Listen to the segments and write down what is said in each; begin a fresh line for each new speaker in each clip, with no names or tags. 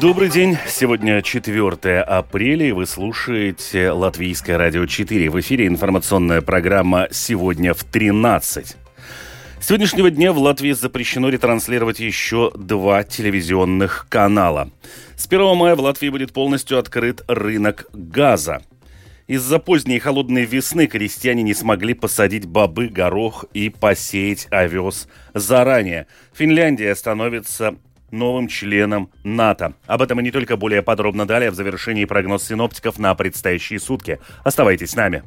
Добрый день. Сегодня 4 апреля, и вы слушаете Латвийское радио 4. В эфире информационная программа «Сегодня в 13». С сегодняшнего дня в Латвии запрещено ретранслировать еще два телевизионных канала. С 1 мая в Латвии будет полностью открыт рынок газа. Из-за поздней холодной весны крестьяне не смогли посадить бобы, горох и посеять овес заранее. Финляндия становится новым членом НАТО. Об этом и не только более подробно далее в завершении прогноз синоптиков на предстоящие сутки. Оставайтесь с нами.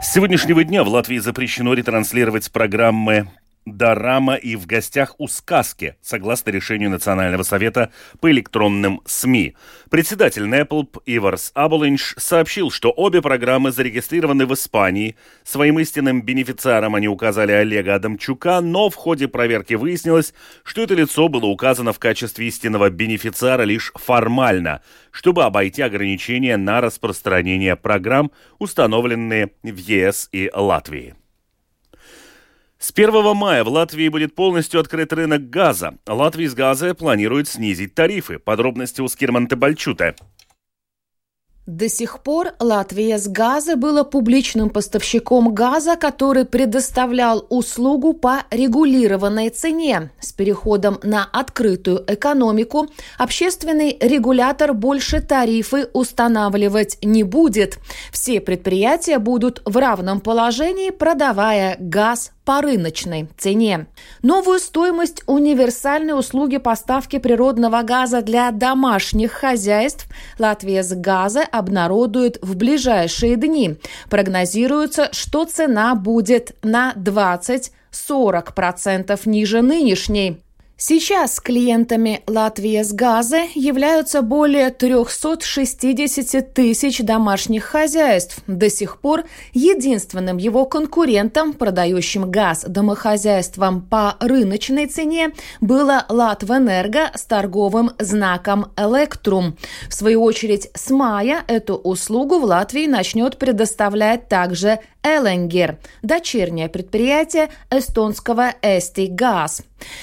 С сегодняшнего дня в Латвии запрещено ретранслировать программы Дорама и в гостях у сказки, согласно решению Национального совета по электронным СМИ. Председатель NEPLP Иварс Аболинш сообщил, что обе программы зарегистрированы в Испании. Своим истинным бенефициаром они указали Олега Адамчука, но в ходе проверки выяснилось, что это лицо было указано в качестве истинного бенефициара лишь формально, чтобы обойти ограничения на распространение программ, установленные в ЕС и Латвии. С 1 мая в Латвии будет полностью открыт рынок газа. Латвия с газа планирует снизить тарифы. Подробности у Скирманта Бальчута.
До сих пор Латвия с газа была публичным поставщиком газа, который предоставлял услугу по регулированной цене. С переходом на открытую экономику общественный регулятор больше тарифы устанавливать не будет. Все предприятия будут в равном положении, продавая газ по рыночной цене. Новую стоимость универсальной услуги поставки природного газа для домашних хозяйств Латвия с газа обнародует в ближайшие дни. Прогнозируется, что цена будет на 20-40% ниже нынешней. Сейчас клиентами Латвии с газа являются более 360 тысяч домашних хозяйств. До сих пор единственным его конкурентом, продающим газ домохозяйствам по рыночной цене, было Латвэнерго с торговым знаком «Электрум». В свою очередь, с мая эту услугу в Латвии начнет предоставлять также Эленгер, дочернее предприятие эстонского Эсти Газ.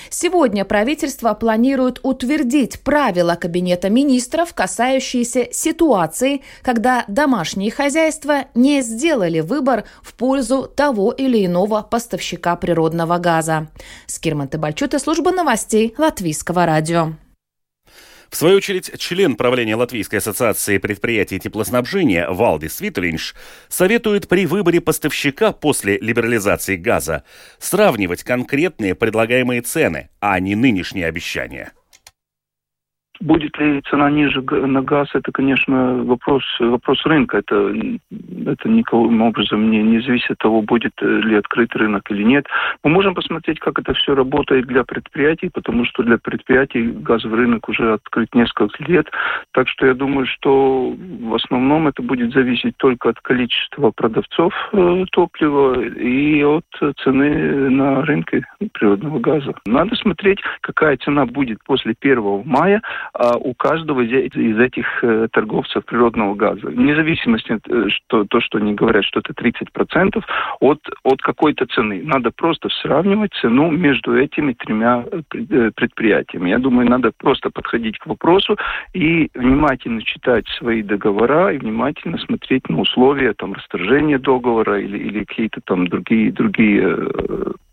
Сегодня правительство планирует утвердить правила Кабинета министров, касающиеся ситуации, когда домашние хозяйства не сделали выбор в пользу того или иного поставщика природного газа. Скирман Тебальчута, служба новостей Латвийского радио.
В свою очередь, член правления Латвийской ассоциации предприятий теплоснабжения Валдис Виталинш советует при выборе поставщика после либерализации газа сравнивать конкретные предлагаемые цены, а не нынешние обещания.
Будет ли цена ниже на газ, это, конечно, вопрос, вопрос рынка. Это, это никаким образом не, не зависит от того, будет ли открыт рынок или нет. Мы можем посмотреть, как это все работает для предприятий, потому что для предприятий газовый рынок уже открыт несколько лет. Так что я думаю, что в основном это будет зависеть только от количества продавцов э, топлива и от цены на рынке природного газа. Надо смотреть, какая цена будет после 1 мая, у каждого из этих э, торговцев природного газа. Вне зависимости э, что, то, что они говорят, что это 30% от, от какой-то цены. Надо просто сравнивать цену между этими тремя э, предприятиями. Я думаю, надо просто подходить к вопросу и внимательно читать свои договора и внимательно смотреть на условия там, расторжения договора или, или какие-то там другие, другие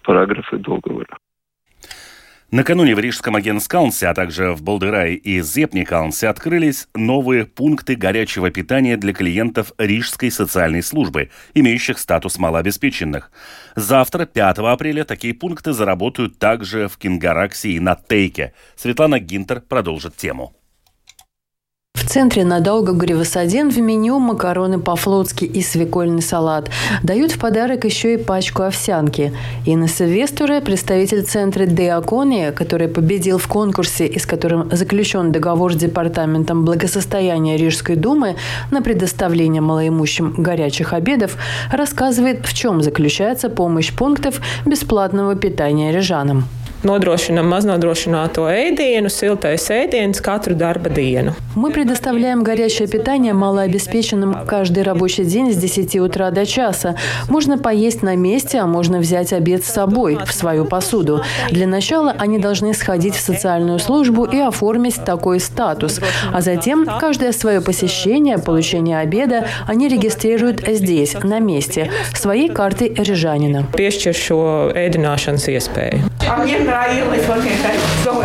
параграфы договора.
Накануне в Рижском Агенскаунсе, а также в Болдерае и Зепникаунсе открылись новые пункты горячего питания для клиентов Рижской социальной службы, имеющих статус малообеспеченных. Завтра, 5 апреля, такие пункты заработают также в Кингараксе и на Тейке. Светлана Гинтер продолжит тему.
В центре на Долгогоревос-1 в меню макароны по-флотски и свекольный салат. Дают в подарок еще и пачку овсянки. Инесса Вестуре, представитель центра Деакония, который победил в конкурсе и с которым заключен договор с Департаментом благосостояния Рижской думы на предоставление малоимущим горячих обедов, рассказывает, в чем заключается помощь пунктов бесплатного питания рижанам.
Nodrošinam maznodrošināto ēdienu, siltais ēdiens katru darba dienu.
Мы предоставляем горячее питание малообеспеченным каждый рабочий день с 10 утра до часа. Можно поесть на месте, а можно взять обед с собой, в свою посуду. Для начала они должны сходить в социальную службу и оформить такой статус. А затем каждое свое посещение, получение обеда они регистрируют здесь, на месте, своей картой рижанина.
Piešķir šo ēdināšanas iespēju. para ir, laisvos neįtai savo.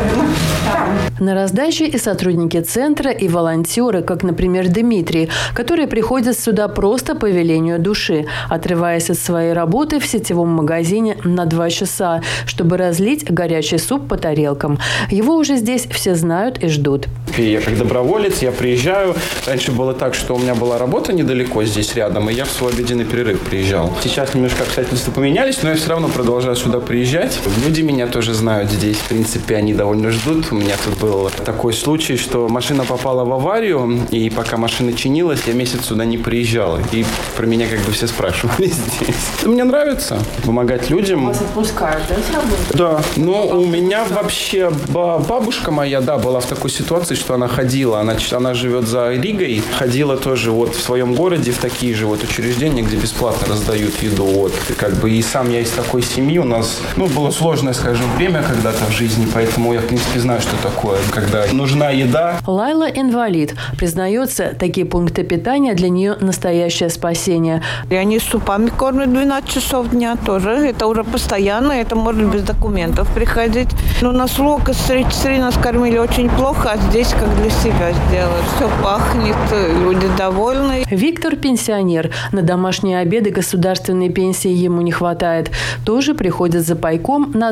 Tam.
На раздаче и сотрудники центра, и волонтеры, как, например, Дмитрий, которые приходят сюда просто по велению души, отрываясь от своей работы в сетевом магазине на два часа, чтобы разлить горячий суп по тарелкам. Его уже здесь все знают и ждут.
Я как доброволец, я приезжаю. Раньше было так, что у меня была работа недалеко здесь рядом, и я в свой обеденный перерыв приезжал. Сейчас немножко обстоятельства поменялись, но я все равно продолжаю сюда приезжать. Люди меня тоже знают здесь. В принципе, они довольно ждут. У меня тут был такой случай, что машина попала в аварию, и пока машина чинилась, я месяц сюда не приезжал. И про меня как бы все спрашивали здесь. Мне нравится помогать людям.
Вас отпускают, да, с работы?
Да, но у меня вообще ба- бабушка моя, да, была в такой ситуации, что она ходила, она, она живет за Ригой, ходила тоже вот в своем городе в такие же вот учреждения, где бесплатно раздают еду, вот, и как бы и сам я из такой семьи, у нас, ну, было сложное, скажем, время когда-то в жизни, поэтому я, в принципе, знаю, что такое, когда нужна еда,
Лайла инвалид. Признается, такие пункты питания для нее настоящее спасение.
И они с супами кормят 12 часов дня тоже. Это уже постоянно, это может без документов приходить. Но на слог из 33 нас кормили очень плохо, а здесь как для себя сделают. Все пахнет, люди довольны.
Виктор – пенсионер. На домашние обеды государственной пенсии ему не хватает. Тоже приходит за пайком на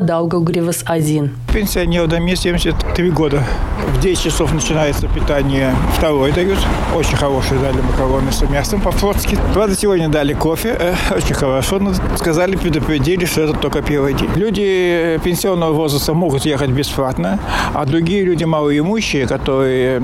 Даугавгревас-1.
Пенсионеру мне 73 года. В 10 часов начинается питание. Второй дают. Очень хорошие дали макароны с мясом по-флотски. Правда, сегодня дали кофе. Э, очень хорошо. Но сказали, предупредили, что это только первый день. Люди пенсионного возраста могут ехать бесплатно, а другие люди малоимущие, которые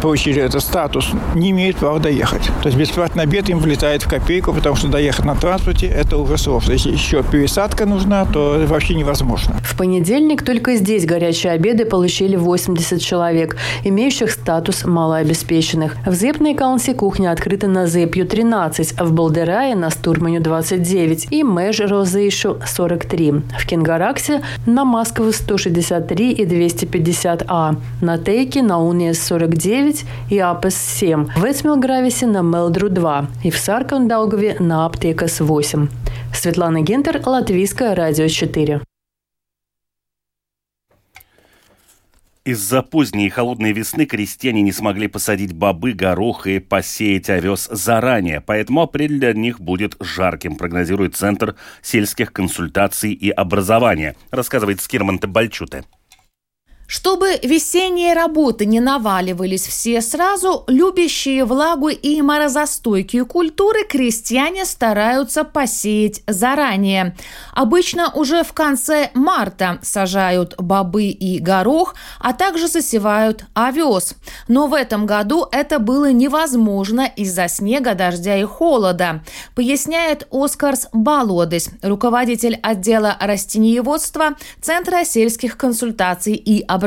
получили этот статус, не имеют права доехать. То есть бесплатный обед им влетает в копейку, потому что доехать на транспорте – это уже сложно. Если еще пересадка нужна, то вообще невозможно.
В понедельник только здесь горячие обеды получили 80 человек, имеющих статус малообеспеченных. В Зепной Каунсе кухня открыта на Зепью 13, а в Балдерае на Стурманю 29 и Меж Розейшу 43. В Кенгараксе на Москву 163 и 250А, на Тейке на Униес 49 и Апес 7, в Эцмилгрависе на Мелдру 2 и в Саркандаугове на Аптекас 8. Светлана Гентер, Латвийское радио 4.
Из-за поздней и холодной весны крестьяне не смогли посадить бобы, горох и посеять овес заранее, поэтому апрель для них будет жарким, прогнозирует Центр сельских консультаций и образования, рассказывает Скирман Бальчуте.
Чтобы весенние работы не наваливались все сразу, любящие влагу и морозостойкие культуры крестьяне стараются посеять заранее. Обычно уже в конце марта сажают бобы и горох, а также засевают овес. Но в этом году это было невозможно из-за снега, дождя и холода, поясняет Оскарс Балодес, руководитель отдела растениеводства Центра сельских консультаций и образования.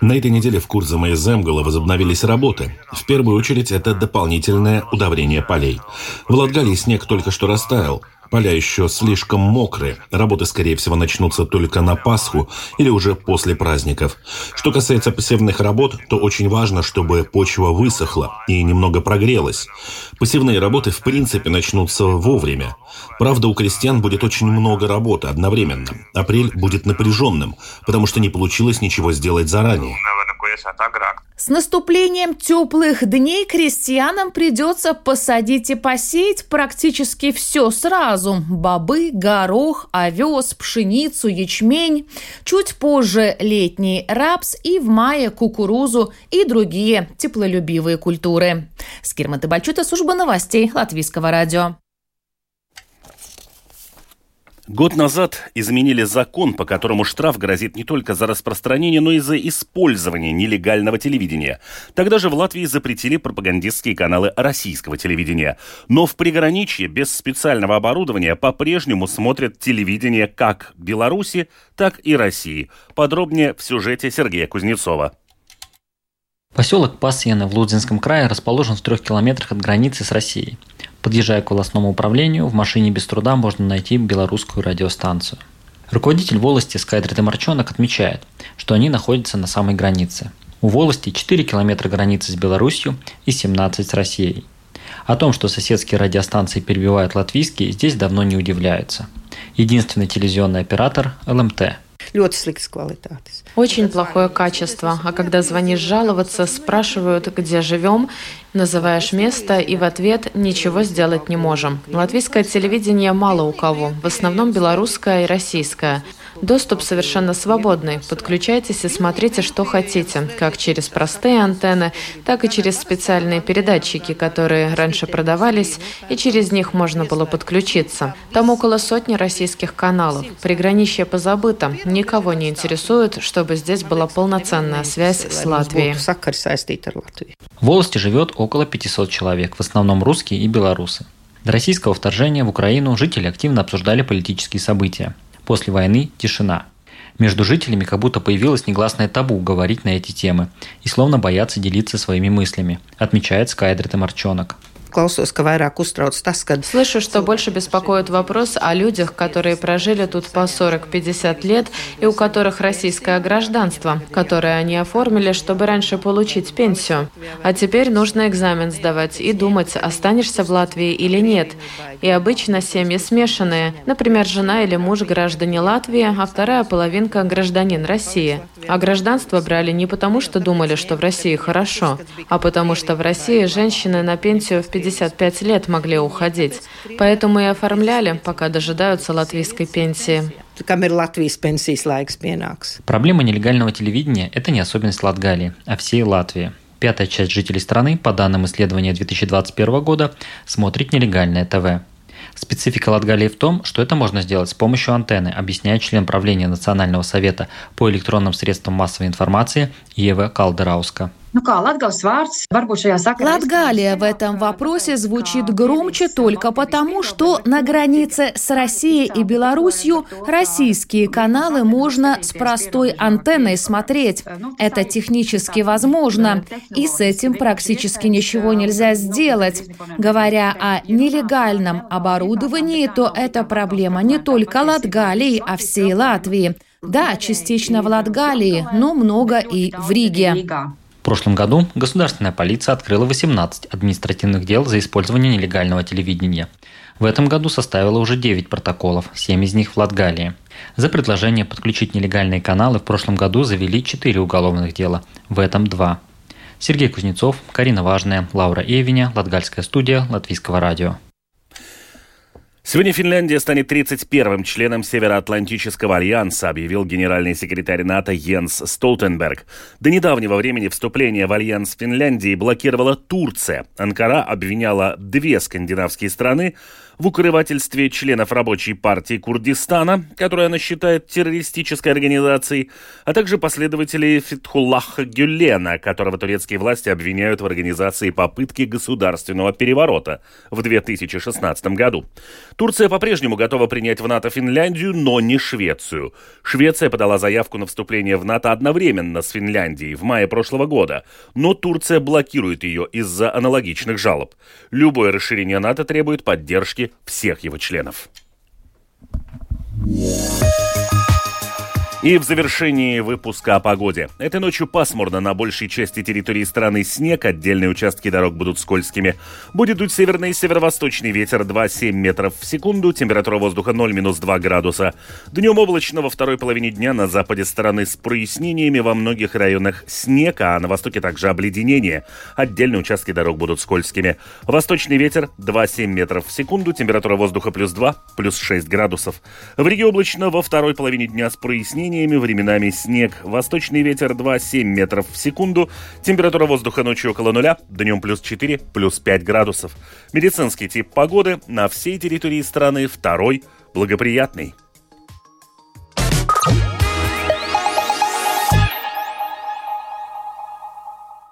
На этой неделе в Курзаме и Земгала возобновились работы. В первую очередь это дополнительное удобрение полей. В Латгалии снег только что растаял. Поля еще слишком мокрые. Работы, скорее всего, начнутся только на Пасху или уже после праздников. Что касается посевных работ, то очень важно, чтобы почва высохла и немного прогрелась. Посевные работы, в принципе, начнутся вовремя. Правда, у крестьян будет очень много работы одновременно. Апрель будет напряженным, потому что не получилось ничего сделать заранее.
С наступлением теплых дней крестьянам придется посадить и посеять практически все сразу. Бобы, горох, овес, пшеницу, ячмень. Чуть позже летний рапс и в мае кукурузу и другие теплолюбивые культуры. Скирмата Бальчута, служба новостей Латвийского радио.
Год назад изменили закон, по которому штраф грозит не только за распространение, но и за использование нелегального телевидения. Тогда же в Латвии запретили пропагандистские каналы российского телевидения. Но в приграничье без специального оборудования по-прежнему смотрят телевидение как Беларуси, так и России. Подробнее в сюжете Сергея Кузнецова.
Поселок Пасьяна в Лудзинском крае расположен в трех километрах от границы с Россией. Подъезжая к волосному управлению, в машине без труда можно найти белорусскую радиостанцию. Руководитель волости Скайдрит Марчонок отмечает, что они находятся на самой границе. У волости 4 километра границы с Беларусью и 17 с Россией. О том, что соседские радиостанции перебивают латвийские, здесь давно не удивляются. Единственный телевизионный оператор – ЛМТ –
очень плохое качество. А когда звонишь жаловаться, спрашивают, где живем, называешь место, и в ответ ничего сделать не можем. Латвийское телевидение мало у кого, в основном белорусское и российское. Доступ совершенно свободный. Подключайтесь и смотрите, что хотите, как через простые антенны, так и через специальные передатчики, которые раньше продавались, и через них можно было подключиться. Там около сотни российских каналов. Приграничье позабыто. Никого не интересует, чтобы здесь была полноценная связь с Латвией.
В Волости живет около 500 человек, в основном русские и белорусы. До российского вторжения в Украину жители активно обсуждали политические события. После войны – тишина. Между жителями как будто появилось негласное табу говорить на эти темы и словно боятся делиться своими мыслями, отмечает Скайдрит Марчонок
klausos, ka vairāk uztrauc tas, ka... Слышу, что больше беспокоит вопрос о людях, которые прожили тут по 40-50 лет и у которых российское гражданство, которое они оформили, чтобы раньше получить пенсию. А теперь нужно экзамен сдавать и думать, останешься в Латвии или нет. И обычно семьи смешанные. Например, жена или муж граждане Латвии, а вторая половинка гражданин России. А гражданство брали не потому, что думали, что в России хорошо, а потому что в России женщины на пенсию в 50 55 лет могли уходить. Поэтому и оформляли, пока дожидаются латвийской пенсии.
Проблема нелегального телевидения – это не особенность Латгалии, а всей Латвии. Пятая часть жителей страны, по данным исследования 2021 года, смотрит нелегальное ТВ. Специфика Латгалии в том, что это можно сделать с помощью антенны, объясняет член правления Национального совета по электронным средствам массовой информации Ева Калдерауска.
Латгалия в этом вопросе звучит громче только потому, что на границе с Россией и Беларусью российские каналы можно с простой антенной смотреть. Это технически возможно, и с этим практически ничего нельзя сделать. Говоря о нелегальном оборудовании, то это проблема не только Латгалии, а всей Латвии. Да, частично в Латгалии, но много и в Риге.
В прошлом году государственная полиция открыла 18 административных дел за использование нелегального телевидения. В этом году составила уже 9 протоколов, 7 из них в Латгалии. За предложение подключить нелегальные каналы в прошлом году завели 4 уголовных дела, в этом 2. Сергей Кузнецов, Карина Важная, Лаура Эвиня, Латгальская студия, Латвийского радио.
Сегодня Финляндия станет 31-м членом Североатлантического альянса, объявил генеральный секретарь НАТО Йенс Столтенберг. До недавнего времени вступление в альянс Финляндии блокировала Турция. Анкара обвиняла две скандинавские страны в укрывательстве членов рабочей партии Курдистана, которую она считает террористической организацией, а также последователей Фитхуллаха Гюлена, которого турецкие власти обвиняют в организации попытки государственного переворота в 2016 году. Турция по-прежнему готова принять в НАТО Финляндию, но не Швецию. Швеция подала заявку на вступление в НАТО одновременно с Финляндией в мае прошлого года, но Турция блокирует ее из-за аналогичных жалоб. Любое расширение НАТО требует поддержки всех его членов. И в завершении выпуска о погоде. Этой ночью пасмурно на большей части территории страны снег, отдельные участки дорог будут скользкими. Будет дуть северный и северо-восточный ветер 2-7 метров в секунду, температура воздуха 0-2 градуса. Днем облачно во второй половине дня на западе страны с прояснениями во многих районах снег, а на востоке также обледенение. Отдельные участки дорог будут скользкими. Восточный ветер 2-7 метров в секунду, температура воздуха плюс 2, плюс 6 градусов. В Риге облачно во второй половине дня с прояснениями прояснениями, временами снег. Восточный ветер 2-7 метров в секунду. Температура воздуха ночью около нуля, днем плюс 4, плюс 5 градусов. Медицинский тип погоды на всей территории страны второй благоприятный.